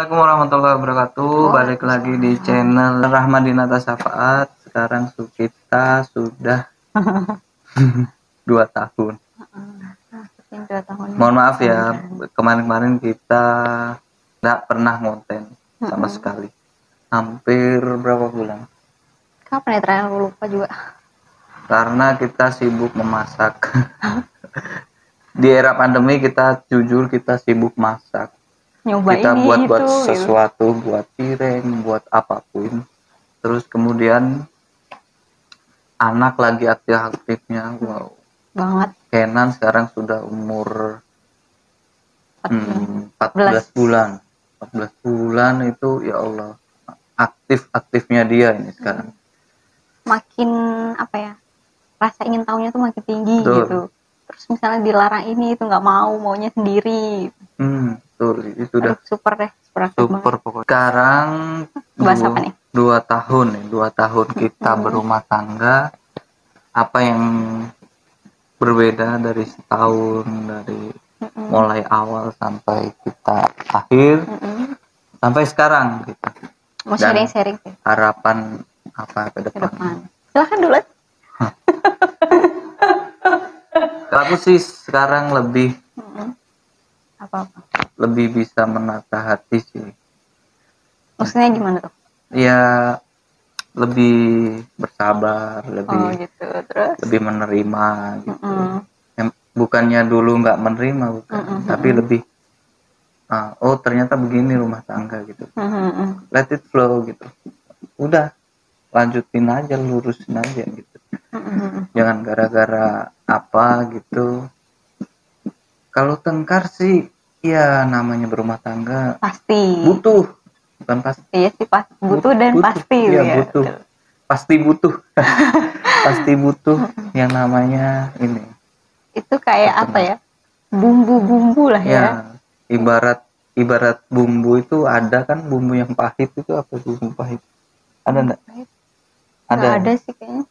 Assalamualaikum warahmatullahi wabarakatuh. Balik lagi di channel Rahmadinata Syafaat. Sekarang kita sudah dua tahun. Mungkin dua tahun. Mohon maaf ya, kemarin-kemarin kita nggak pernah ngonten sama sekali. Hampir berapa bulan? Kapan ya terakhir aku lupa juga. Karena kita sibuk memasak. di era pandemi kita jujur kita sibuk masak. Nyoba kita ini buat itu. buat gitu. sesuatu buat piring buat apa pun terus kemudian anak lagi aktif-aktifnya wow Banget. Kenan sekarang sudah umur hmm, 14 14. bulan 14 bulan itu ya Allah aktif-aktifnya dia ini sekarang Makin apa ya? Rasa ingin tahunya tuh makin tinggi Betul. gitu. Terus misalnya dilarang ini itu nggak mau, maunya sendiri. hmm, betul itu udah Aduh, super deh, super super pokoknya sekarang Bahas dua, apa nih? dua tahun nih dua tahun kita berumah tangga apa yang berbeda dari setahun dari Mm-mm. mulai awal sampai kita akhir Mm-mm. sampai sekarang gitu Mau sharing-sharing sih harapan apa ke ke depan. Silahkan dulu. Kalau aku sih sekarang lebih. Apa-apa. Lebih bisa menata hati sih Maksudnya gimana tuh? ya lebih bersabar lebih Oh gitu. Terus. lebih menerima gitu Mm-mm. Em- bukannya dulu nggak menerima bukan Mm-mm. tapi lebih ah, oh ternyata begini rumah tangga gitu Mm-mm. let it flow gitu udah lanjutin aja lurusin aja gitu Mm-mm. jangan gara-gara apa gitu kalau tengkar sih ya namanya berumah tangga Pasti. butuh bukan pasti Iya sih pas butuh dan Butuh. pasti Iya, ya. butuh. betul. pasti butuh pasti butuh yang namanya ini Itu kayak apa ya? Bumbu-bumbu lah ya. ya ibarat ibarat bumbu itu ada kan bumbu yang pahit itu apa bumbu pahit ada enggak Ada. ada ada sih kayaknya.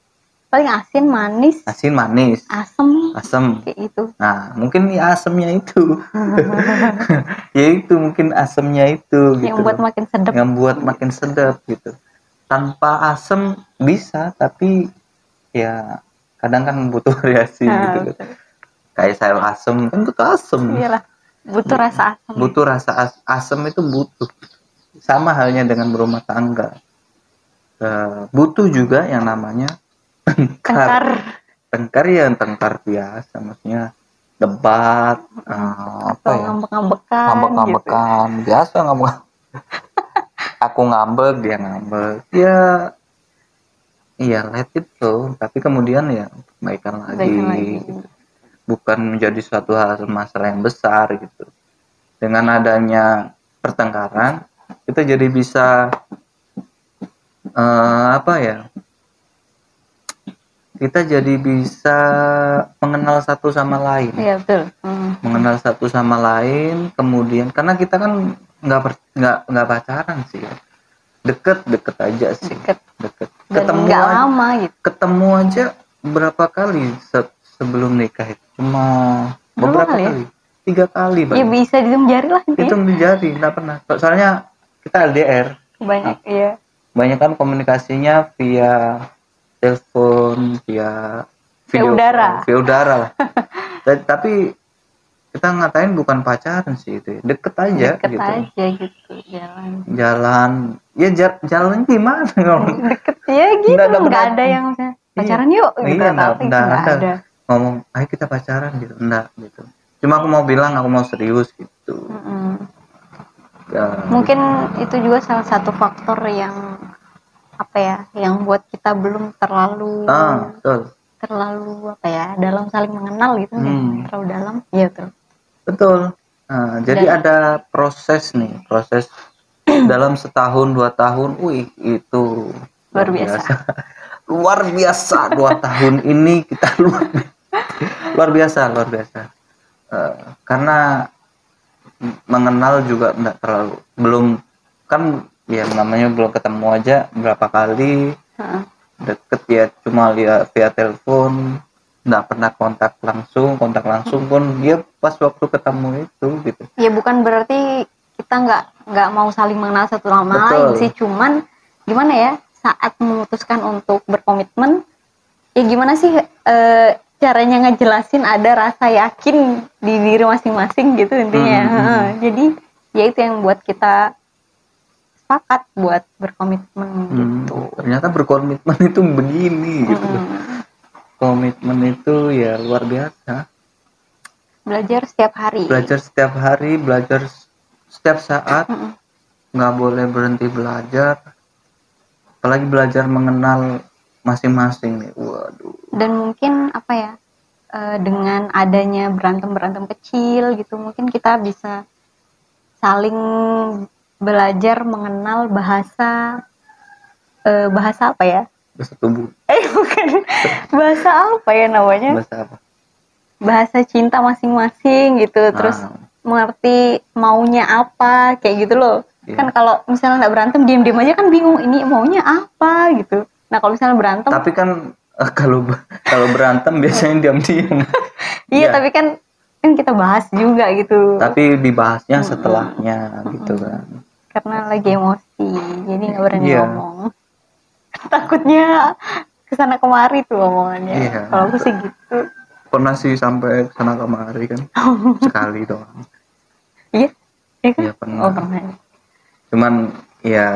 Paling asin, manis, asin manis asem asam kayak gitu. nah mungkin ya asamnya itu ya itu mungkin asamnya itu gitu Yang buat makin sedap. yang buat makin sedap gitu tanpa asam bisa tapi ya kadang kan butuh variasi Nah, gitu kan. kayak sayur asam kan butuh asam Iyalah. Butuh rasa asam. butuh rasa as- asam itu butuh sama halnya dengan berumah tangga Eh, butuh juga yang namanya Tengkar. tengkar ya tengkar biasa maksudnya debat eh, apa ya ngambek-ngambekan. ngambek-ngambekan biasa ngambek aku ngambek dia ngambek ya iya let it flow tapi kemudian ya perbaikan lagi, lagi. gitu. bukan menjadi suatu hal masalah yang besar gitu dengan adanya pertengkaran kita jadi bisa eh, apa ya kita jadi bisa mengenal satu sama lain. Iya betul. Hmm. mengenal satu sama lain kemudian karena kita kan nggak nggak nggak pacaran sih ya. deket deket aja sih Deket. deket Dan ketemu aja, lama gitu. ketemu aja berapa kali se- sebelum nikah itu cuma Berapa beberapa kali ya? kali tiga kali Ya Bang. bisa dihitung jari lah intinya. hitung di jari nggak pernah soalnya kita LDR Banyak iya. banyak kan komunikasinya via telepon via Via udara. via udara lah Ta- tapi kita ngatain bukan pacaran sih itu ya. deket aja Deket gitu aja gitu jalan. jalan ya ja- jalan gimana ngomong Deket ya gitu. Nggak ada Nggak ada yang misalnya, pacaran yuk gitu. iya nggak ada. ada. ngomong ayo kita pacaran gitu enggak gitu cuma aku mau bilang aku mau serius gitu Mm-mm. ya, Mungkin itu juga salah satu faktor yang apa ya, yang buat kita belum terlalu ah betul terlalu apa ya, dalam saling mengenal gitu ya. Hmm. terlalu dalam. Iya betul. Betul. Nah, jadi Dan- ada proses nih, proses dalam setahun dua tahun, wih itu Luar biasa. luar biasa dua tahun ini kita luar luar biasa, luar biasa. Eh, karena mengenal juga enggak terlalu belum kan ya namanya belum ketemu aja berapa kali. Heeh. deket ya cuma lihat via telepon. Nggak pernah kontak langsung kontak langsung pun dia pas waktu ketemu itu gitu. Ya bukan berarti kita nggak nggak mau saling mengenal satu sama lain sih. Cuman gimana ya saat memutuskan untuk berkomitmen ya gimana sih eh, caranya ngejelasin ada rasa yakin di diri masing-masing gitu intinya. Hmm, hmm, Heeh. jadi ya itu yang buat kita sepakat buat berkomitmen Hmm, gitu. ternyata berkomitmen itu begini gitu. Mm. komitmen itu ya luar biasa. Belajar setiap hari. Belajar setiap hari belajar setiap saat. Mm-mm. nggak boleh berhenti belajar. Apalagi belajar mengenal masing-masing nih. Waduh. Dan mungkin apa ya eh, dengan adanya berantem berantem kecil gitu mungkin kita bisa saling belajar mengenal bahasa eh, bahasa apa ya? Bahasa tubuh eh bukan. Bahasa apa ya namanya? Bahasa apa? Bahasa cinta masing-masing gitu. Terus Ah. mengerti maunya apa kayak gitu loh. Iya. kan kalau misalnya nggak berantem diem-diem aja kan bingung ini maunya apa gitu. Nah kalau misalnya berantem tapi kan eh, kalau kalau berantem biasanya diam-diam. Iya Iya. tapi kan kan kita bahas juga gitu. Tapi dibahasnya setelahnya gitu kan karena lagi emosi jadi nggak berani Iya. ngomong. Takutnya ke sana kemari tuh omongannya. Iya. kalau aku sih gitu. Pernah sih sampai sana kemari kan? Sekali doang. Iya iya kan? Iya, pernah. oh pernah. Cuman ya.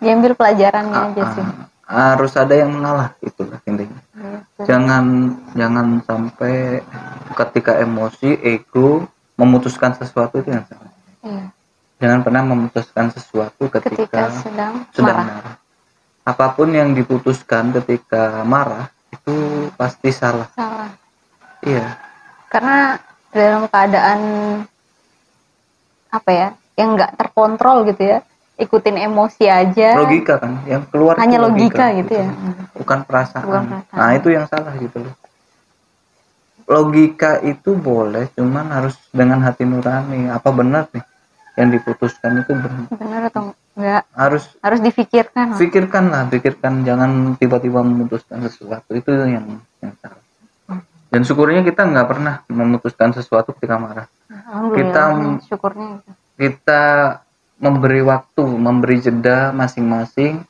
Diambil pelajarannya ah, aja sih. ah, harus ada yang mengalah itulah intinya. Iya, tuh. jangan jangan sampai ketika emosi ego memutuskan sesuatu itu yang salah. Iya. Jangan pernah memutuskan sesuatu ketika ketika, sedang sedang marah. marah. apa pun yang diputuskan ketika marah itu pasti salah. Salah. Iya. Karena dalam keadaan apa ya yang nggak terkontrol gitu ya ikutin emosi aja. Logika kan yang keluar hanya logika, gitu ya. bukan perasaan. Bukan perasaan. nah itu yang salah gitu loh. Logika itu boleh cuman harus dengan hati nurani. Apa benar nih yang diputuskan itu benar benar atau enggak? Harus harus difikirkan. Pikirkan lah pikirkan jangan tiba-tiba memutuskan sesuatu. Itu yang yang salah. Dan syukurnya kita nggak pernah memutuskan sesuatu ketika marah. Kita- syukurnya gitu. kita memberi waktu memberi jeda masing-masing.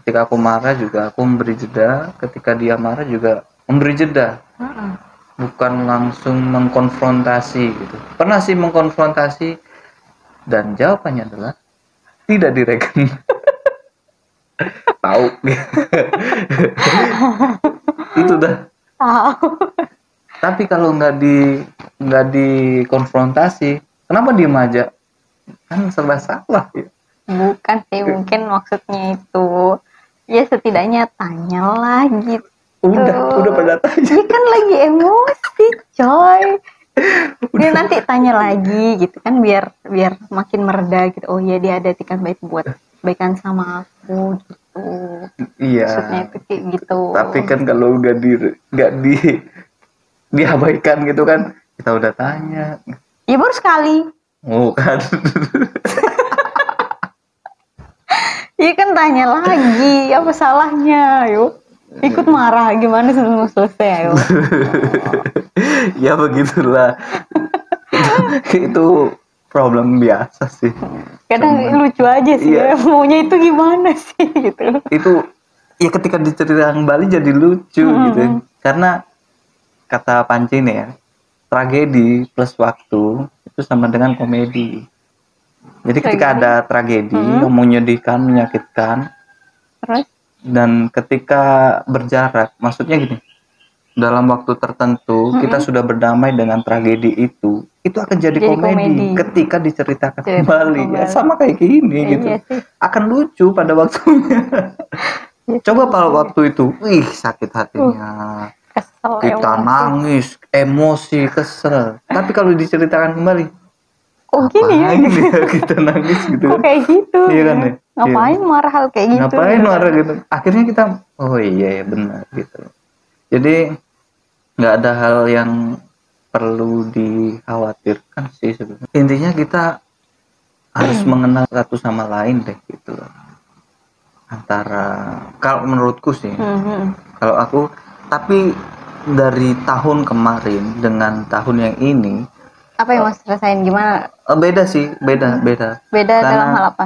Ketika aku marah juga aku memberi jeda. Ketika dia marah juga memberi jeda. Heeh. bukan langsung mengkonfrontasi gitu. Pernah sih mengkonfrontasi dan jawabannya adalah tidak direken. Tahu. Itu dah. Tahu. Tapi kalau nggak di nggak dikonfrontasi kenapa diem aja? Kan serba salah ya. Bukan sih mungkin maksudnya itu ya setidaknya tanya lagi udah udah pada tanya. Ini kan lagi emosi, coy. Dia nanti tanya lagi gitu kan biar biar makin mereda gitu. Oh iya dia ada etikat baik buat baikan sama aku gitu. Maksudnya iya itu kayak gitu. tapi kan kalau nggak di nggak di diabaikan gitu kan kita udah tanya ya baru sekali. oh kan Iya kan tanya lagi apa salahnya, ayo. Ikut marah gimana sebelum selesai, ayo. ya begitulah itu, problem biasa sih Kadang lucu aja sih Iya. ya, maunya itu gimana sih gitu. itu ya ketika diceritakan kembali jadi lucu gitu karena kata Panci nih ya tragedi plus waktu itu sama dengan komedi jadi ketika Tragedi. ada tragedi yang menyedihkan menyakitkan Terus dan ketika berjarak maksudnya gini dalam waktu tertentu kita sudah berdamai dengan tragedi itu itu akan jadi, Jadi komedi, komedi. ketika diceritakan Ceritakan kembali. Ya sama kayak gini Iya gitu. sih. akan lucu pada waktunya. Iya coba pada waktu itu wih sakit hatinya. Kesel kita emosi. nangis emosi kesel. Tapi kalau diceritakan kembali Kok gini ya? ya kita nangis gitu Kok kan kayak gitu? Iya kan, ya? Ngapain marah hal kayak gitu? ngapain gitu. marah gitu akhirnya kita oh iya ya benar gitu jadi nggak ada hal yang perlu dikhawatirkan sih sebenarnya intinya kita harus mengenal satu sama lain deh gitu loh antara kalau menurutku sih Mhm. kalau aku tapi dari tahun kemarin dengan tahun yang ini apa yang mas rasain? Gimana? Eh, beda sih beda beda. Beda Karena- dalam hal apa?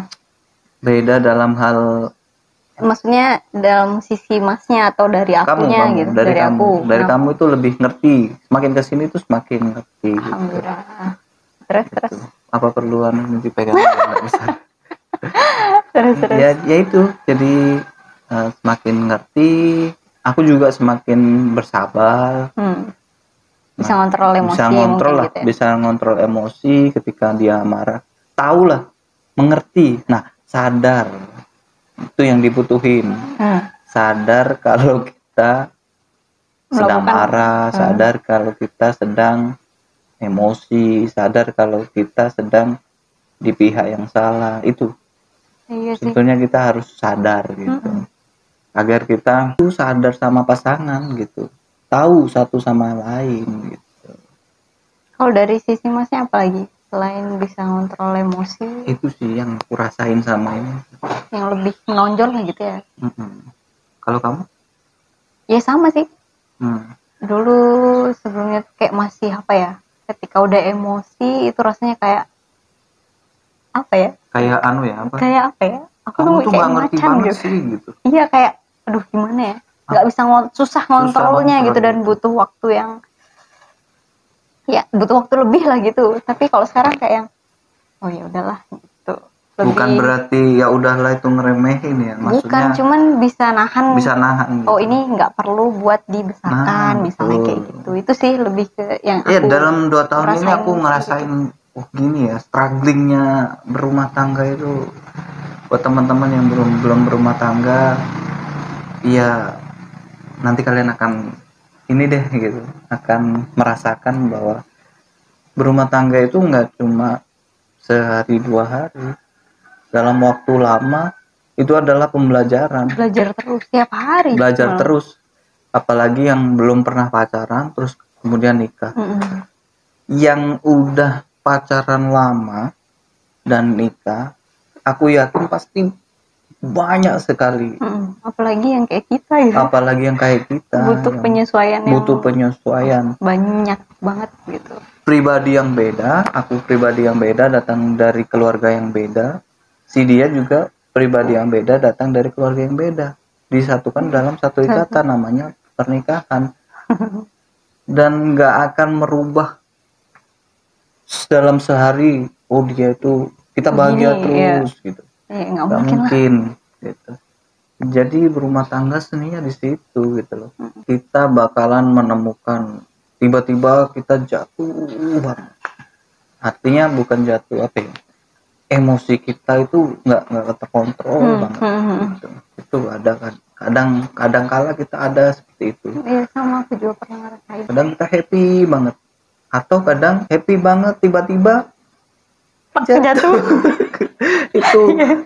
Beda dalam hal maksudnya dalam sisi masnya atau dari akunya kamu. gitu? Dari, kamu. aku? Dari kamu itu lebih ngerti. Semakin ke sini tuh semakin ngerti gitu. alhamdulillah. Terus terus? Apa perluan nanti pegang terus terus. Ya ya itu. Jadi eh, semakin ngerti aku juga semakin bersabar. Hmm. Bisa ngontrol emosi bisa ngontrol lah gitu ya. bisa ngontrol emosi ketika dia marah. Tahu lah mengerti. Nah sadar. Itu yang dibutuhin. Hmm. sadar kalau kita sedang Melakukan- marah Hmm. sadar kalau kita sedang emosi sadar kalau kita sedang di pihak yang salah. Itu. Iya sih. Sebetulnya kita harus sadar gitu. Mm-mm. agar kita tuh sadar sama pasangan gitu tahu satu sama lain gitu. Kalau dari sisi masnya apa lagi? Selain bisa ngontrol emosi? Itu sih yang aku rasain sama ini. Yang lebih menonjol lah gitu ya? Mm-mm. kalau kamu? Ya sama sih. Hmm. dulu sebelumnya kayak masih apa ya ketika udah emosi itu rasanya kayak apa ya? Kayak anu ya apa? Kayak apa ya? Aku kamu tuh nggak ngerti macan banget gitu. sih gitu. Iya kayak aduh gimana ya nggak bisa ngon susah ngontrolnya ngontrol gitu dan gitu. butuh waktu yang ya butuh waktu lebih lah gitu tapi kalau sekarang kayak yang oh ya udahlah gitu lebih bukan berarti ya udahlah itu ngeremehin ya bukan maksudnya cuman bisa nahan bisa nahan gitu. oh ini nggak perlu buat dibesarkan Nah, misalnya kayak betul. gitu itu sih lebih ke yang Iya aku dalam dua tahun ini aku ngerasain oh gini ya strugglingnya berumah tangga itu buat teman-teman yang belum belum berumah tangga iya nanti kalian akan ini deh gitu. Akan merasakan bahwa berumah tangga itu nggak cuma sehari dua hari dalam waktu lama itu adalah pembelajaran. Belajar terus tiap hari belajar terus apalagi yang belum pernah pacaran terus kemudian nikah. Mm-mm. yang udah pacaran lama dan nikah aku yakin pasti banyak sekali. Mm-mm. apalagi yang kayak kita gitu apalagi yang kayak kita butuh yang penyesuaian yang butuh penyesuaian. banyak banget gitu. Pribadi yang beda aku pribadi yang beda datang dari keluarga yang beda. Si dia juga pribadi yang beda datang dari keluarga yang beda. Disatukan dalam satu ikatan namanya pernikahan. Dan nggak akan merubah dalam sehari oh dia itu kita bahagia Begini, iya. terus gitu ya nggak mungkin lah. mungkin gitu. Jadi berumah tangga seninya di situ gitu loh. Kita bakalan menemukan tiba-tiba kita jatuh. Banget. artinya bukan jatuh apa ya emosi kita itu nggak nggak terkontrol Hmm, banget hmm, hmm. gitu. itu ada kan kadang kadang kala kita ada seperti itu. Iya sama aku juga pernah ngerasain. Kadang kita happy banget. Atau kadang happy banget tiba-tiba jatuh. Itu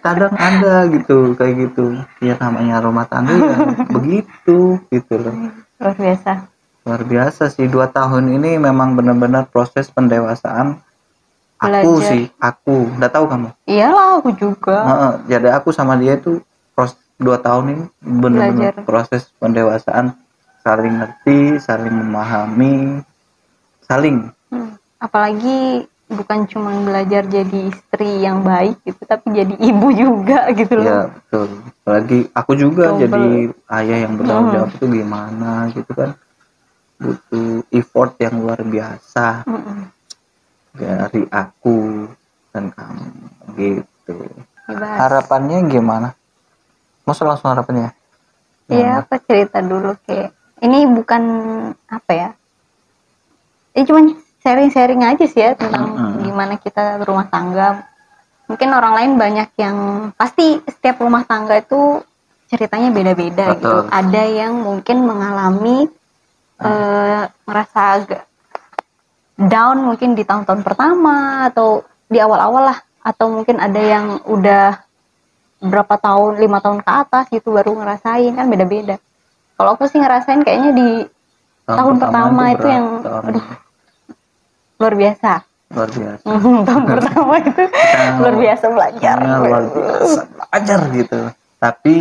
kadang ada gitu kayak gitu. Ya namanya rumah tangga ya begitu gitu loh. Luar biasa. Luar biasa sih. Dua tahun ini memang benar-benar proses pendewasaan aku Belajar. sih aku. Nggak tahu kamu? Iyalah aku juga. Heeh, jadi aku sama dia itu proses dua tahun ini benar-benar proses pendewasaan saling ngerti saling memahami saling. Hmm. apalagi bukan cuma belajar jadi istri yang baik gitu tapi jadi ibu juga gitu loh. ya betul. Apalagi aku juga jadi ayah yang bertanggung Hmm. jawab itu gimana gitu kan. Butuh effort yang luar biasa. Mm-mm. dari aku dan kamu gitu. Dibahas. harapannya gimana? Masa langsung harapannya? Iya, apa cerita dulu kayak ini bukan apa ya? Ini cuma sharing-sharing aja sih ya tentang Mm-mm. gimana kita berumah tangga. Mungkin orang lain banyak yang pasti setiap rumah tangga itu ceritanya beda-beda gitu. Ada yang mungkin mengalami eh merasa agak down mungkin di tahun-tahun pertama atau di awal-awal lah atau mungkin ada yang udah berapa tahun lima tahun ke atas gitu baru ngerasain kan beda-beda kalau aku sih ngerasain kayaknya di Tahun pertama itu berat, yang- tahun aduh. Luar biasa. Luar biasa. Tahun pertama itu luar biasa belajar. luar biasa belajar gitu. Tapi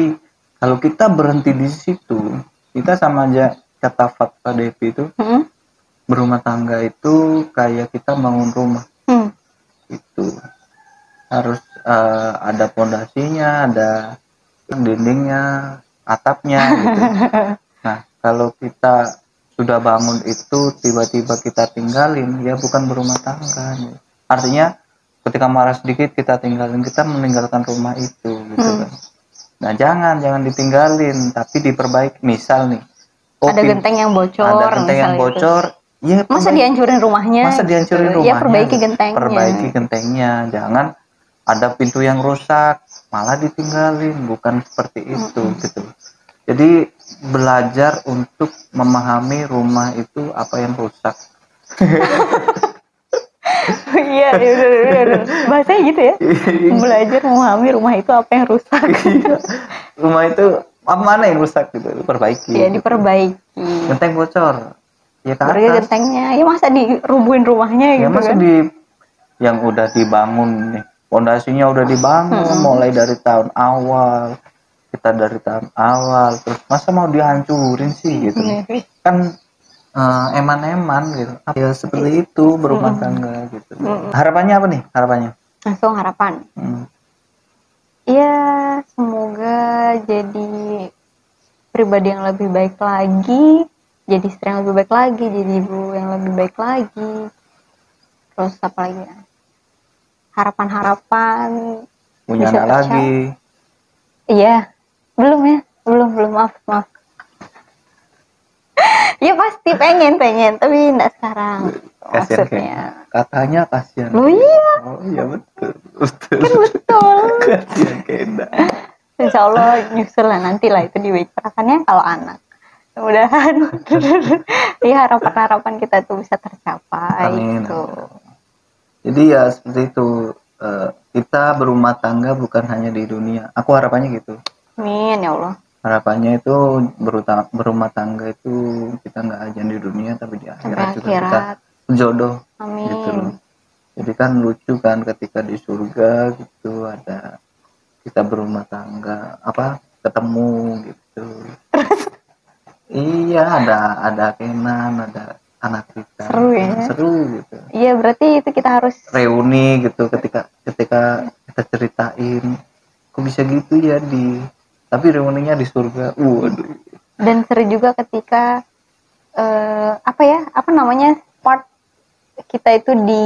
kalau kita berhenti di situ kita sama aja kata Fatwa Devi itu Hmm? berumah tangga itu kayak kita bangun rumah. Hmm. itu harus eh, ada pondasinya ada dindingnya atapnya gitu. Nah kalau kita sudah bangun itu tiba-tiba kita tinggalin ya bukan berumah tangga. Artinya ketika marah sedikit kita tinggalin kita meninggalkan rumah itu gitu Hmm. kan. Nah jangan jangan ditinggalin tapi diperbaiki. Misal nih oh, ada genteng yang bocor ada genteng yang gitu. bocor ya masa perbaiki- dihancurin rumahnya? masa gitu. dihancurin rumahnya? ya perbaiki gentengnya. Perbaiki gentengnya. Jangan ada pintu yang rusak malah ditinggalin. Bukan seperti itu gitu jadi belajar untuk memahami rumah itu apa yang rusak. Iya iya, iya, iya, iya. bahasanya gitu ya. Belajar memahami rumah itu apa yang rusak. Iya. rumah itu apa mana yang rusak gitu? Perbaiki ya diperbaiki. Genteng bocor. Ya ke atas. gentengnya. Ya masa dirubuhin rumahnya ya gitu masa kan? di yang udah dibangun nih. Pondasinya udah dibangun Hmm. mulai dari tahun awal kita dari tahun awal terus masa mau dihancurin sih gitu. Iya. kan eh, eman-eman gitu. Ya seperti itu berumah tangga gitu. Harapannya apa nih harapannya? Langsung harapan. Hmm. ya semoga jadi pribadi yang lebih baik lagi jadi istri yang lebih baik lagi jadi ibu yang lebih baik lagi. Terus apa lagi ya? Harapan-harapan punya anak lagi. Iya belum ya belum belum maaf maaf ya pasti pengen pengen tapi enggak sekarang kasihan maksudnya kayak katanya kasihan lu iya oh iya betul betul kan betul kasihan Kenda Insya Allah nyusul lah nanti lah itu dibicarakannya kalau anak. Mudah-mudahan ya harapan-harapan kita tuh bisa tercapai Amin. gitu. Jadi ya seperti itu eh, kita berumah tangga bukan hanya di dunia. Aku harapannya gitu. Amin ya Allah. Harapannya itu beruta- berumah tangga itu kita nggak aja di dunia tapi di akhirat juga kita jodoh gitu Amin. loh. Jadi kan lucu kan ketika di surga gitu ada kita berumah tangga apa ketemu gitu. iya ada ada Kenan ada anak kita Seru ya. seru gitu Iya berarti itu kita harus reuni gitu ketika ketika kita ceritain kok bisa gitu ya di tapi reuninya di surga waduh dan seru juga ketika eh, apa ya apa namanya part kita itu di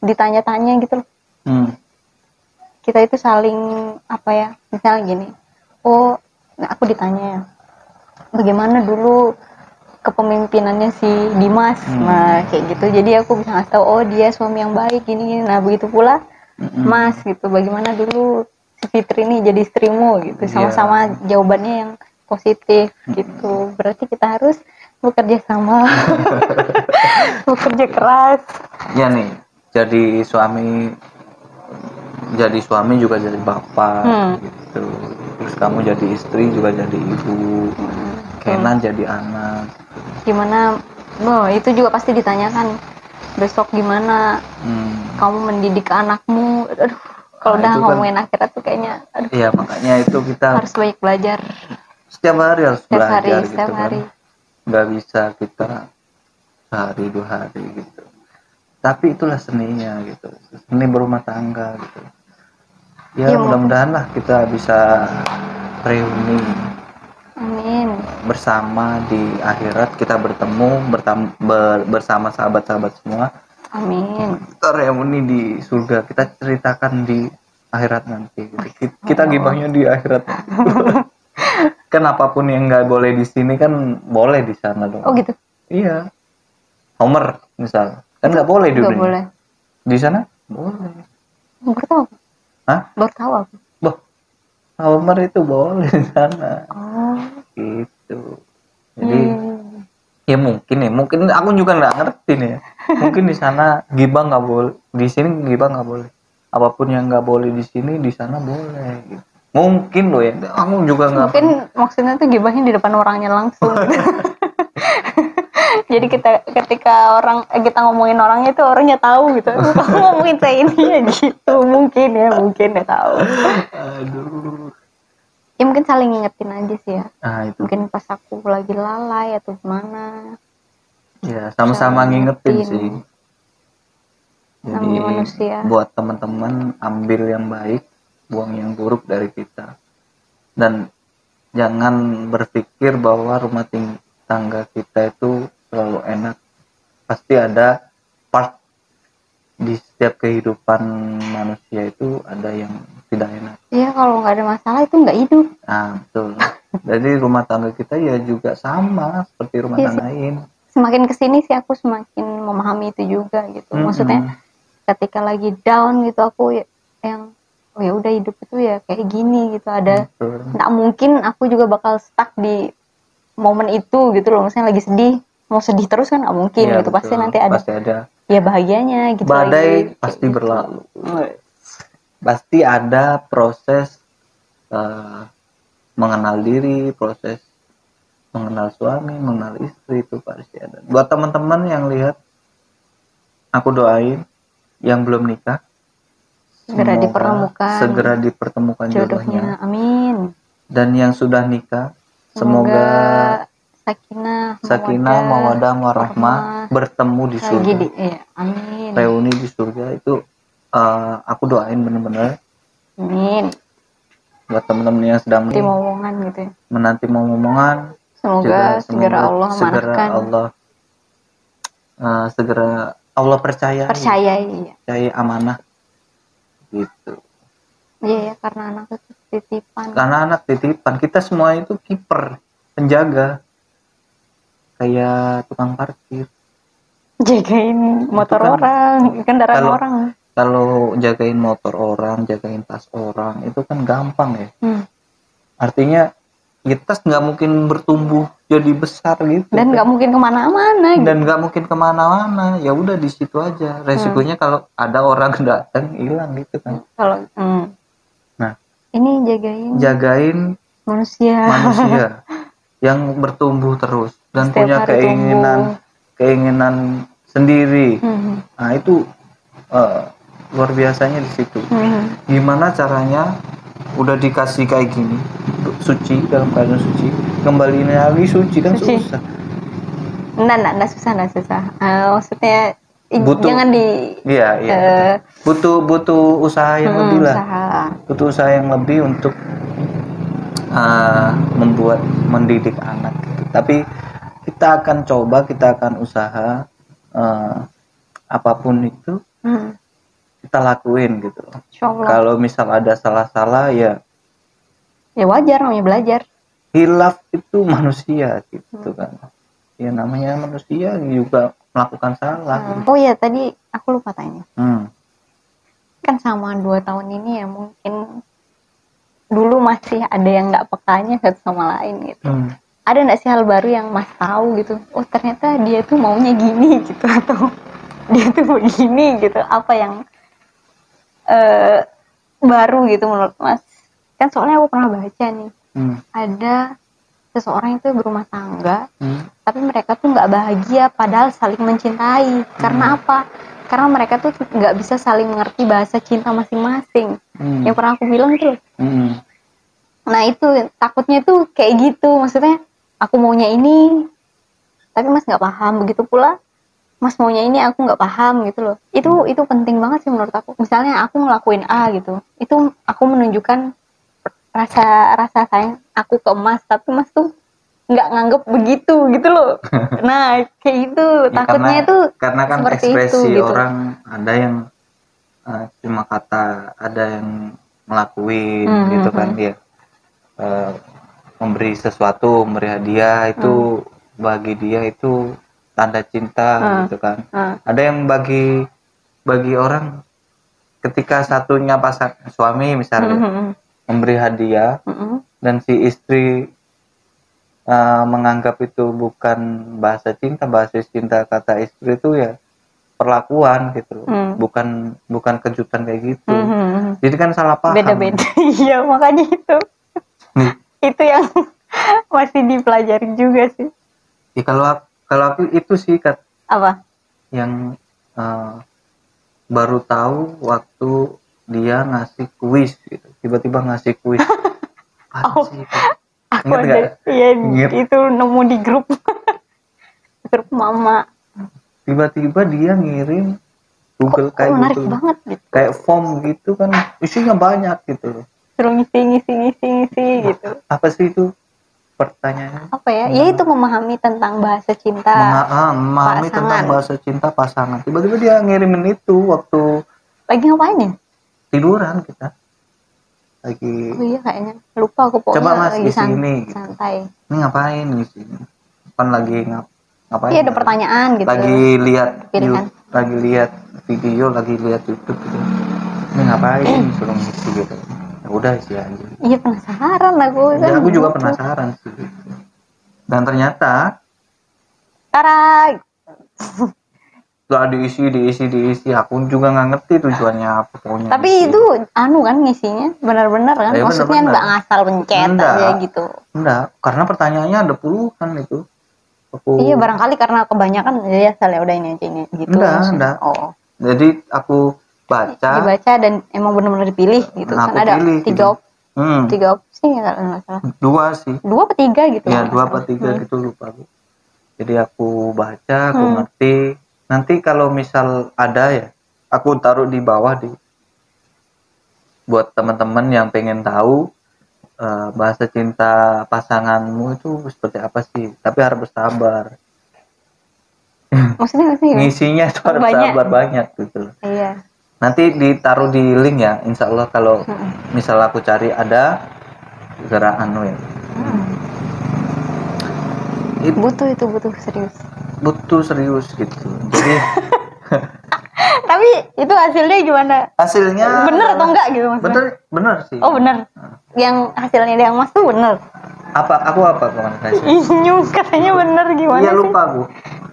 ditanya-tanya gitu loh. hmm. Kita itu saling apa ya misalnya gini. Oh, nah aku ditanya ya. Bagaimana dulu kepemimpinannya si Dimas Hmm. nah kayak gitu jadi aku bisa ngasih tahu oh dia suami yang baik gini gini nah begitu pula Mm-mm. Mas gitu bagaimana dulu Fitri ini jadi istrimu gitu. Iya. sama-sama jawabannya yang positif gitu. Berarti kita harus bekerja sama. Bekerja keras. Ya nih jadi suami jadi suami juga jadi bapak Hmm. gitu. Terus kamu jadi istri juga jadi ibu. Kenan jadi anak. Gimana? Oh itu juga pasti ditanyakan. Besok gimana? Hmm. kamu mendidik anakmu. Aduh kalau Nah, udah itu kan- ngomongin akhirat tuh kayaknya aduh Iya makanya itu kita harus banyak belajar. Setiap hari harus setiap belajar hari gitu setiap kan. hari. Nggak bisa kita sehari dua hari gitu. Tapi itulah seninya gitu. Seni berumah tangga gitu. Ya Iya, mudah-mudahan lah kita bisa reuni. Amin. Bersama di akhirat kita bertemu bertam, ber- bersama sahabat-sahabat semua amin. Kita reuni di surga. Kita ceritakan di akhirat nanti. Gitu. Ki- kita gibahnya di akhirat. Kan apa pun yang nggak boleh di sini kan boleh di sana dong. Oh gitu? Iya. Homer misal. Kan nggak boleh di dunia. boleh. Di sana? Boleh. Baru tahu. Hah? baru tahu aku Boh, Homer itu boleh di sana. Oh. Gitu. Jadi hmm. Ya mungkin ya mungkin aku juga nggak ngerti nih. Ya. mungkin di sana gibah nggak boleh di sini gibah nggak boleh. Apa pun yang nggak boleh di sini di sana boleh. Gitu. mungkin loh ya. Aku juga nggak mungkin maksudnya tuh gibahnya di depan orangnya langsung. Jadi kita ketika orang eh, kita ngomongin orangnya tuh orangnya tahu gitu. Kamu ngomongin saya ini ya gitu. Mungkin ya mungkin ya tahu. Aduh ya mungkin saling ngingetin aja sih ya. Nah itu. Mungkin pas aku lagi lalai atau gimana. Ya sama-sama ngingetin ngingetin. sih. Jadi manusia. buat teman-teman ambil yang baik buang yang buruk dari kita. Dan jangan berpikir bahwa rumah tangga kita itu selalu enak. Pasti ada part di setiap kehidupan manusia itu ada yang tidak enak Iya kalau nggak ada masalah itu nggak hidup. nah betul jadi rumah tangga kita ya juga sama seperti rumah Iya tangga lain Semakin ke sini sih aku semakin memahami itu juga gitu. Mm-mm. Maksudnya ketika lagi down gitu aku ya, yang oh ya udah hidup itu ya kayak gini gitu. Ada nggak mungkin aku juga bakal stuck di momen itu gitu loh. Maksudnya lagi sedih mau sedih terus kan nggak mungkin Iya, gitu. Pasti betul. nanti ada pasti ada ya bahagianya gitu. badai lagi. Pasti gitu. berlalu pasti ada proses eh, mengenal diri proses mengenal suami mengenal istri itu pasti ada buat teman-teman yang lihat aku doain yang belum nikah Segera dipertemukan segera dipertemukan jodohnya jodohnya. Amin. dan yang sudah nikah Semoga, semoga sakinah, sakinah mawadah warahmah bertemu di surga di iya, amin. reuni di surga itu eh, aku doain bener-bener Amin. buat temen-temen yang sedang Nanti mau omongan gitu ya. menanti mau ngomongan Semoga segera Allah segera. Allah eh, segera Allah percaya Percaya iya. percaya amanah gitu Iya ya karena anak itu titipan. karena anak titipan kita semua itu kiper penjaga kayak tukang parkir Jagain motor kan- orang, kendaraan kalau- orang. Kalau jagain motor orang jagain tas orang itu kan gampang ya Hmm. artinya ya tas nggak mungkin bertumbuh jadi besar gitu Dan nggak mungkin ke mana-mana. gitu. dan nggak mungkin ke mana-mana ya udah di situ aja resikonya kalau ada orang datang hilang gitu kan Kalau hmm. Nah. ini jagain jagain manusia. manusia yang bertumbuh terus dan Setiap punya keinginan keinginan sendiri Hmm. nah itu eh, luar biasanya di situ Hmm. gimana caranya udah dikasih kayak gini suci dalam keadaan suci kembaliin lagi suci kan Suci. susah Nggak, nggak, nggak susah, nggak susah. Eh, maksudnya Butuh- jangan di iya iya eh, butuh butuh usaha yang hmm, lebih lah usaha. butuh usaha yang lebih untuk uh, membuat mendidik anak gitu. tapi kita akan coba kita akan usaha uh, apa pun itu Hmm. Kita lakuin gitu kalau misal ada salah-salah ya Ya wajar namanya belajar. hilaf itu manusia gitu Hmm. kan ya namanya manusia juga melakukan salah Hmm. Oh iya tadi aku lupa tanya. hmm. Kan sama dua tahun ini ya mungkin dulu masih ada yang nggak pekanya satu sama lain gitu. Hmm. Ada nggak sih hal baru yang mas tahu gitu? Oh ternyata dia tuh maunya gini gitu atau dia tuh begini gitu. Apa yang eh baru gitu menurut mas? Kan soalnya aku pernah baca nih Hmm. ada seseorang itu berumah tangga Hmm. tapi mereka tuh nggak bahagia padahal saling mencintai karena apa karena mereka tuh nggak bisa saling mengerti bahasa cinta masing-masing Hmm. yang pernah aku bilang tuh Hmm. nah itu takutnya tuh kayak gitu maksudnya aku maunya ini tapi mas nggak paham begitu pula mas maunya ini aku nggak paham gitu loh. Itu itu penting banget sih menurut aku. Misalnya aku ngelakuin A gitu itu aku menunjukkan rasa rasa sayang aku ke mas tapi mas tuh nggak nganggep begitu gitu loh. Nah kayak gitu. Ya, takutnya karena, itu karena kan seperti ekspresi itu, gitu. orang ada yang eh, cuma kata ada yang ngelakuin Hmm, gitu hmm, kan dia Eh, memberi sesuatu memberi hadiah itu bagi dia itu tanda cinta Hmm. gitu kan. Nah, ada yang bagi bagi orang ketika satunya pasang suami misalnya mm, memberi hadiah mm, mm, dan si istri uh, menganggap itu bukan bahasa cinta bahasa cinta kata istri itu ya perlakuan gitu. Hmm. bukan bukan kejutan kayak gitu. Mm, mm, mm. jadi kan salah paham. Beda-beda. Iya makanya itu. Itu yang masih dipelajari juga sih. Ya kalau kalau aku itu sih kat apa? Yang uh, baru tahu waktu dia ngasih kuis gitu. Tiba-tiba ngasih kuis. Oh. sih aku ada Ingat. itu nemu di grup. Grup mama. Tiba-tiba dia ngirim Google Kok kayak menarik gitu. banget gitu. kayak form gitu kan isinya banyak gitu loh. Suruh ngisi ngisi ngisi ngisi gitu. apa sih itu pertanyaannya Apa ya? Ya itu memahami tentang bahasa cinta. Ah, memahami pasangan. tentang bahasa cinta pasangan tiba-tiba dia ngirimin itu waktu Lagi ngapain ya? tiduran kita lagi Oh iya kayaknya. Lupa aku pokoknya Coba, Mas, lagi di sini, gitu. santai. ini ngapain di sini kan lagi ngap ngapain Iya ada pertanyaan gitu. lagi lihat Pilihan. you- lagi lihat video lagi lihat YouTube gitu ini ngapain suruh gitu ya udah sih aja Iya penasaran aku. ya kan aku juga penasaran sih dan ternyata Tarak. gak diisi diisi diisi aku juga nggak ngerti tujuannya apa pokoknya Tapi diisi. itu anu kan ngisinya benar-benar kan? Iya, Maksudnya nggak ngasal pencet Enggak. aja gitu. enggak karena pertanyaannya ada puluhan itu aku Iya barangkali karena kebanyakan ya salah udah ini aja ini gitu. Enggak, maksudnya. enggak. Oh. jadi aku baca Dibaca dan emang benar-benar dipilih gitu Nah, kan ada pilih, tiga gitu. op hmm, tiga opsi ya kalau nggak salah. dua sih Dua apa tiga gitu? ya dua apa salah. tiga Hmm. gitu lupa aku jadi aku baca aku Hmm. ngerti nanti kalau misal ada ya aku taruh di bawah di buat teman-teman yang pengen tahu eh, bahasa cinta pasanganmu itu seperti apa sih tapi harus bersabar Maksudnya maksudnya ngisinya itu harus Banyak. sabar banyak gitu loh. Iya. Nanti ditaruh di link ya insya Allah kalau Mm-mm. misal aku cari ada gerak anu ya Hmm. itu Butuh itu butuh serius. butuh serius gitu jadi Tapi itu hasilnya gimana? hasilnya bener atau enggak gitu maksudnya? bener bener sih Oh bener. Yang hasilnya yang mas tuh bener. apa aku apa kemarin Inyu katanya bener gimana iya sih? lupa aku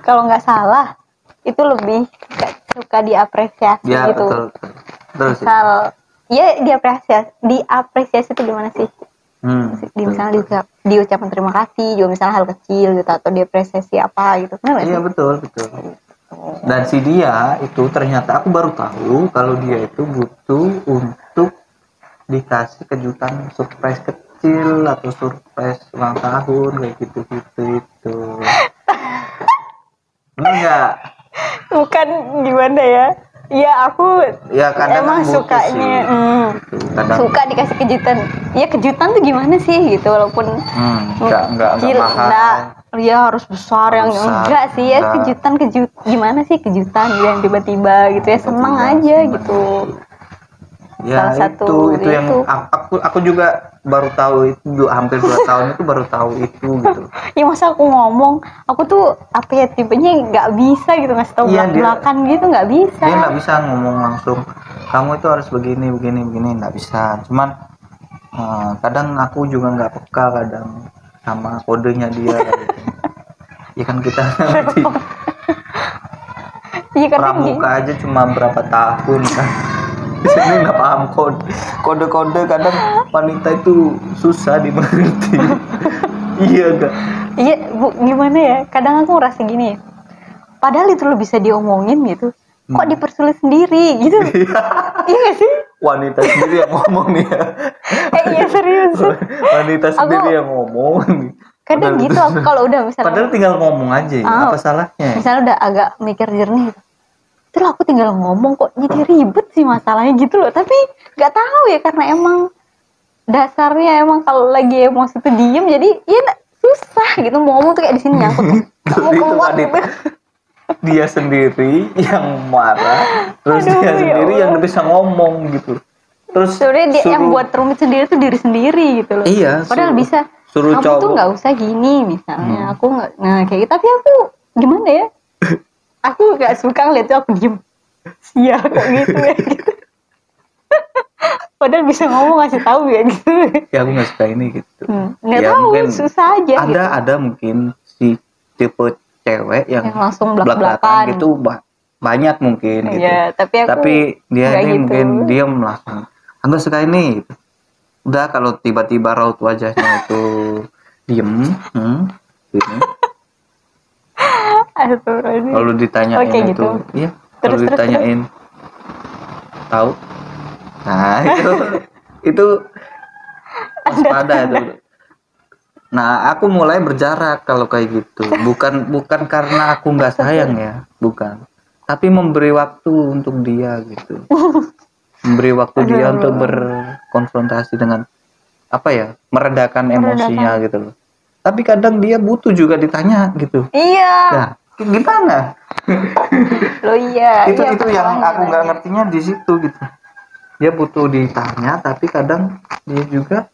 Kalau nggak salah itu lebih suka diapresiasi ya gitu. betul betul. betul sih Misal ya diapresiasi diapresiasi itu gimana sih? hmm, Di betul. misalnya diucap, diucapkan terima kasih juga misalnya hal kecil gitu atau diapresiasi apa gitu. Benar iya betul betul dan si dia itu ternyata aku baru tahu kalau dia itu butuh untuk dikasih kejutan surprise kecil atau surprise ulang tahun kayak gitu gitu itu bener nggak Bukan gimana ya? Iya aku ya kadang emang kan sukanya sih. Gitu. kadang suka dikasih kejutan. Ya kejutan tuh gimana sih gitu walaupun hmm, nggak nggak nggak kecil, mahal enggak, ya harus besar yang enggak sih ya enggak. kejutan kejut gimana sih kejutan yang tiba-tiba gitu ya seneng aja gitu ya Salah satu itu itu yang itu. aku aku juga baru tahu itu hampir dua tahun itu baru tahu itu gitu. Ya masa aku ngomong aku tuh apa ya tipenya nggak bisa gitu ngasih tahu Iya, belak dia- belakan gitu nggak bisa. dia nggak bisa ngomong langsung. Kamu itu harus begini begini begini nggak bisa. Cuman eh, kadang aku juga nggak peka kadang sama kodenya dia gitu. ya kan kita ngerti iya pramuka aja cuma berapa tahun kan sini nggak paham kode kode-kode kadang wanita itu susah dimengerti iya gak iya bu gimana ya kadang aku ngerasa gini ya padahal itu lo bisa diomongin gitu kok Hmm. dipersulit sendiri gitu iya gak sih wanita sendiri yang ngomong nih ya eh iya serius wanita sendiri Aku- yang ngomong nih. kadang gitu aku kalau udah misalnya padahal tinggal ngomong aja ya. Ah. apa salahnya misalnya udah agak mikir jernih gitu. Terus aku tinggal ngomong kok jadi ribet sih masalahnya gitu loh. Tapi nggak tahu ya karena emang dasarnya emang kalau lagi emosi tuh diem jadi ya susah gitu mau ngomong tuh kayak di sini nyangkut mau keluar gitu. dia sendiri yang marah terus Aduh, dia ya sendiri yang Allah. bisa ngomong gitu. Terus sebenarnya dia yang suruh- buat rumit sendiri tuh diri sendiri gitu loh. Iya, padahal suruh- bisa. suruh kamu tuh cowok. nggak usah gini misalnya. Hmm. aku nggak nah kayak gitu. Tapi aku gimana ya aku nggak suka ngeliat tuh aku diem sial kok gitu ya gitu padahal bisa ngomong ngasih tahu ya gitu ya aku nggak suka ini gitu Hmm, nggak Ya, tahu mungkin susah aja ada gitu. ada mungkin si tipe cewek yang, Yang langsung belak-belakan belak-belakan. gitu ba- banyak mungkin gitu Iya, tapi aku tapi dia ini gitu. mungkin diam langsung aku suka ini gitu. udah kalau tiba-tiba raut wajahnya itu diem hmm, gini. Kalau ditanyain Oke, itu gitu. iya Terus, kalau terus, ditanyain tahu nah itu itu waspada itu Nah, aku mulai berjarak kalau kayak gitu. Bukan bukan karena aku nggak sayang ya, bukan. Tapi memberi waktu untuk dia gitu. Memberi waktu dia untuk berkonfrontasi dengan apa ya, meredakan emosinya gitu loh. Tapi kadang dia butuh juga ditanya gitu. Iya. Nah, gimana? Lo iya. itu iya, itu yang aku nggak ngertinya di situ gitu. Dia butuh ditanya, tapi kadang dia juga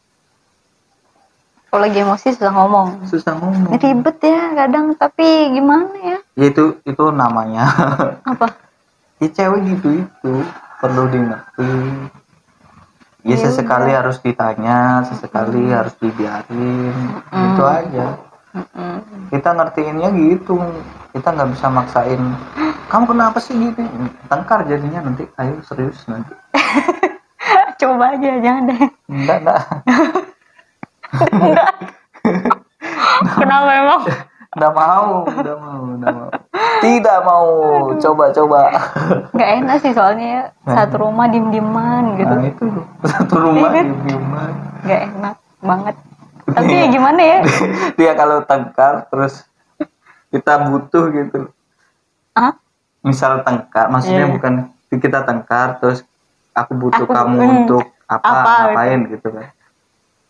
Kalau lagi emosi susah ngomong. susah ngomong. Ribet ya kadang, tapi gimana ya? Ya itu itu namanya Apa? ya cewek gitu itu perlu di ngerti ya Ya sesekali harus ditanya sesekali harus dibiarin itu aja Mm-mm. kita ngertiinnya gitu kita nggak bisa maksain kamu kenapa sih gitu tengkar jadinya nanti ayo serius nanti Coba aja, jangan deh. enggak enggak Kenapa emang? enggak mau enggak mau enggak mau tidak mau coba coba Gak enak sih soalnya ya. Satu rumah diem-dieman gitu. nah itu satu rumah Iya kan? diem-dieman Gak enak banget. Tapi ya gimana ya? dia kalau tengkar terus kita butuh gitu Hah? misal tengkar maksudnya Iya. bukan kita tengkar terus aku butuh Aku- kamu hmm, untuk apa, apa gitu. ngapain gitu kan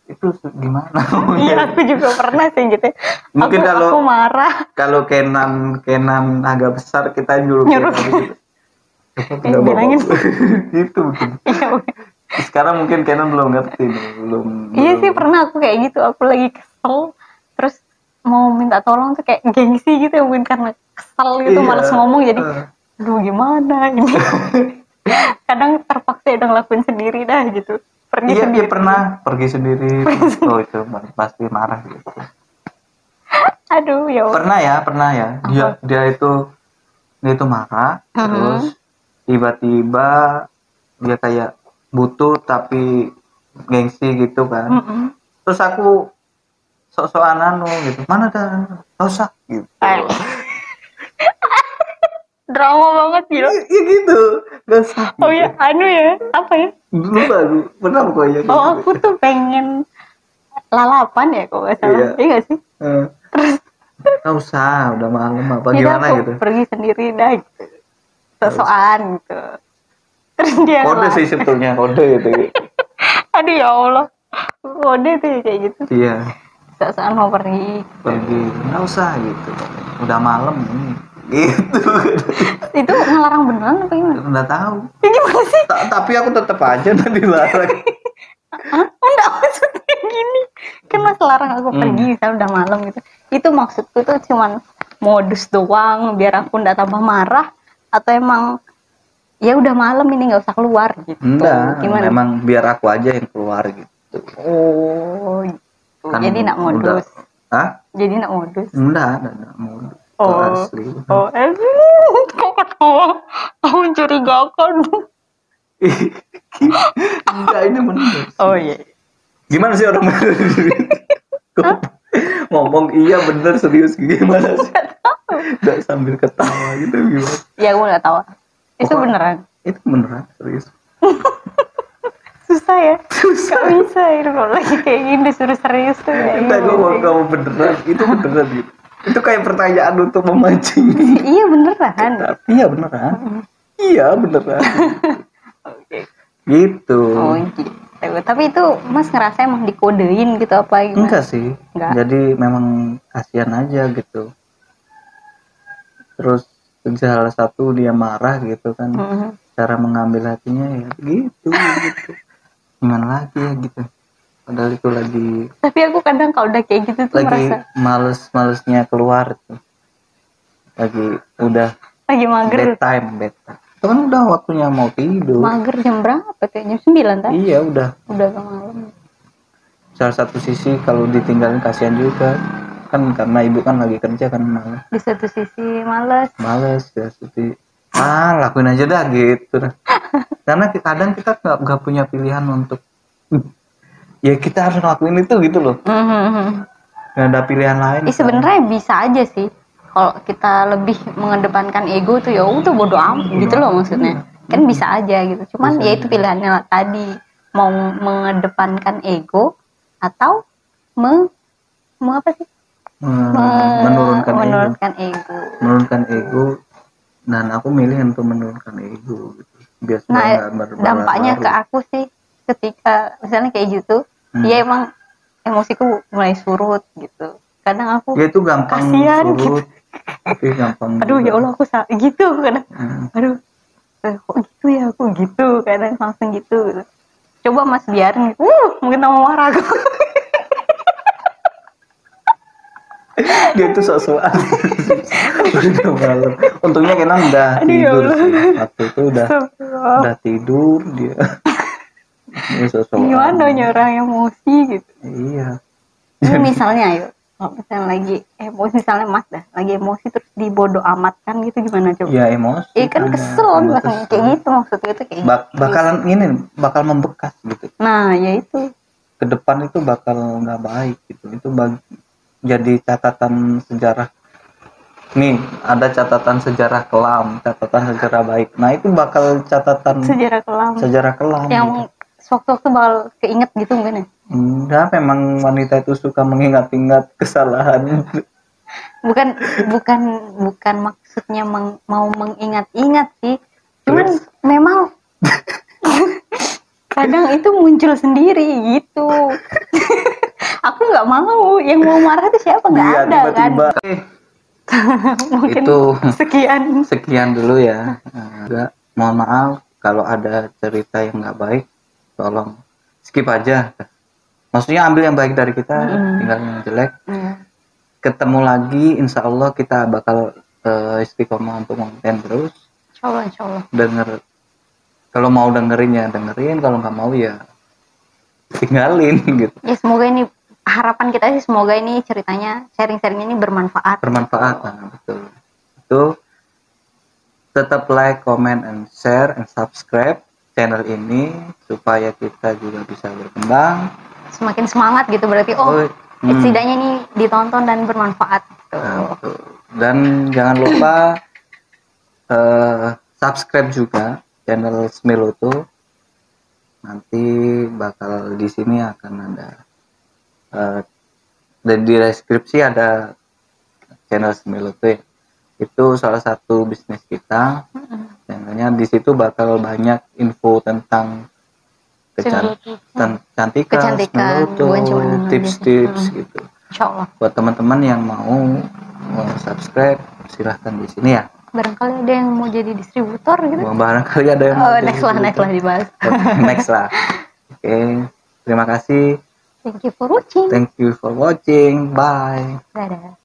itu gimana Iya, aku juga pernah sih gitu. Mungkin aku, kalau- aku marah. kalau kenan kenan agak besar kita nyuruh Nyuruh. kenan gitu Eh, tidak bilangin. gitu mungkin Iya, sekarang mungkin kenan belum ngerti belum Iya belum- sih pernah aku kayak gitu. Aku lagi kesel, terus mau minta tolong tuh kayak gengsi gitu mungkin karena kesel gitu, Iya. males ngomong jadi, aduh gimana ini. Kadang terpaksa udah ngelakuin sendiri dah gitu. Pergi iya sendiri. dia pernah pergi sendiri oh itu pasti marah gitu Aduh ya pernah ya pernah ya dia dia itu dia itu marah Mhm. terus tiba-tiba dia kayak butuh tapi gengsi gitu kan Mm-mm. terus aku sok-sokan anu gitu mana dah Gak usah gitu Eh. Drama banget gitu. Iya gitu gak usah Oh ya, anu ya, apa ya? dulu baru pernah pokoknya kayak Oh gitu. aku tuh pengen lalapan ya kalau nggak salah. Iya. Iya nggak sih? Eh, gak usah udah malam apa Jadi gimana aku gitu pergi sendiri dah gitu. Sosokan gitu. Terus dia kode sih sebetulnya kode gitu Aduh ya Allah. Kode tuh ya kayak gitu. iya Sosokan mau pergi. pergi nggak usah gitu udah malam ini gitu Itu ngelarang beneran apa gimana? nggak tahu Ya, gimana sih? Ta- tapi aku tetap aja tadi larang? Enggak maksudnya gini. Kan mas larang aku Hmm. pergi misalnya udah malam gitu. Itu maksudku tuh cuman modus doang biar aku nggak tambah marah atau emang ya udah malam ini nggak usah keluar gitu. enggak Gimana? memang biar aku aja yang keluar gitu Oh, gitu. Kan jadi nak udah- modus. Hah? Jadi nak modus. enggak enggak, modus Oh, asli oh, eh, kok ketawa? Aku mencurigakan. enggak ini bener Oh iya. gimana sih orang ngomong iya bener serius gimana sih nggak sambil ketawa gitu gimana Ya aku nggak tahu. Itu Pokok- beneran. itu beneran serius Susah ya. Gak bisa itu kalau lagi kayak gini disuruh serius tuh. ya. Enggak gue mau kamu beneran itu beneran gitu itu kayak pertanyaan untuk memancing Iya beneran. tapi ya beneran iya beneran Oke. gitu Oh gitu. Tapi itu Mas ngerasa emang dikodein gitu apa gimana? enggak sih Enggak. jadi memang kasihan aja gitu terus salah satu dia marah gitu kan Mhm. cara mengambil hatinya ya gitu gitu gimana lagi ya gitu padahal itu lagi Tapi aku kadang kalau udah kayak gitu tuh lagi merasa males malesnya keluar tuh lagi udah lagi mager. bedtime bedtime itu kan udah waktunya mau tidur Mager jam berapa tuh? Jam 9 kan? iya udah Udah ke malam. salah satu sisi kalau ditinggalin kasihan juga kan karena ibu kan lagi kerja kan malah Di satu sisi males. males ya jadi ah lakuin aja dah gitu karena kadang kita nggak nggak punya pilihan untuk ya kita harus ngelakuin itu gitu loh. Mhm. nggak ada pilihan lain Ih, sebenarnya bisa aja sih. Kalau kita lebih mengedepankan ego tuh ya udah bodo amat gitu loh maksudnya. Kan bisa aja gitu. Cuman Bisa ya itu pilihannya lah tadi. Mau mengedepankan ego atau me mau apa sih Men- Me- menurunkan ego. menurunkan ego. Menurunkan ego. Dan aku milih untuk menurunkan ego gitu. Biar supaya nah dampaknya ke aku sih ketika misalnya kayak gitu Hmm. ya emang emosiku mulai surut gitu. Kadang aku ya itu gampang Kasihan surut tapi gampang aduh ya juga. Allah aku gitu kadang. Hmm. aduh eh, kok gitu ya aku gitu kadang langsung gitu coba mas biarin uh mungkin mau marah aku dia tuh sok-sokan. Udah malam. Untungnya Kenan udah ya tidur sih. Waktu itu udah udah tidur dia. Dia sok-sokan. Gimana nyerang emosi gitu? Iya. Ini misalnya ayo. Kalau misalnya lagi emosi misalnya mas dah lagi emosi terus dibodoh amatkan gitu gimana coba? Ya emosi Iya kan ada. kesel Tambah langsung kesel. kayak gitu maksudnya itu kayak Bak- gitu. bakalan ini bakal membekas gitu. Nah ya itu. Ke depan itu bakal nggak baik gitu. Itu bag- jadi catatan sejarah nih ada catatan sejarah kelam catatan sejarah baik nah itu bakal catatan sejarah kelam sejarah kelam gitu. yang sewaktu-waktu bakal keinget gitu mungkin ya Enggak, memang wanita itu suka mengingat-ingat kesalahan. bukan bukan bukan maksudnya meng- mau mengingat-ingat sih cuman Terus? memang kadang itu muncul sendiri gitu aku nggak mau yang mau marah itu siapa nggak Iya, ada kan tiba-tiba. Eh, mungkin itu sekian sekian dulu ya. Enggak, mohon maaf kalau ada cerita yang nggak baik, tolong skip aja. Maksudnya ambil yang baik dari kita, Mm-mm. tinggal yang jelek. Iya. Ketemu lagi, insya Allah kita bakal eh, istiqomah untuk konten terus. insya Allah insya Allah Denger, kalau mau dengerin ya dengerin, kalau nggak mau ya tinggalin gitu. ya semoga ini harapan kita sih semoga ini ceritanya sharing-sharing ini bermanfaat bermanfaat nah, betul itu tetap like comment and share and subscribe channel ini supaya kita juga bisa berkembang semakin semangat gitu berarti oh hmm. setidaknya ini ditonton dan bermanfaat gitu. Nah, betul. dan jangan lupa eh, subscribe juga channel Smiluto nanti bakal di sini akan ada eh, dan di deskripsi ada channel Smiluto ya. itu salah satu bisnis kita. Channelnya di situ bakal banyak info tentang kecan kecantikan, Kecantikan, tips-tips bisnis. gitu. Buat teman-teman yang mau mau subscribe silahkan di sini ya. Barangkali ada yang mau jadi distributor gitu. Barangkali ada yang oh mau next lah next lah dibahas. Next lah. Oke terima kasih thank you for watching. Thank you for watching. Bye. Dadah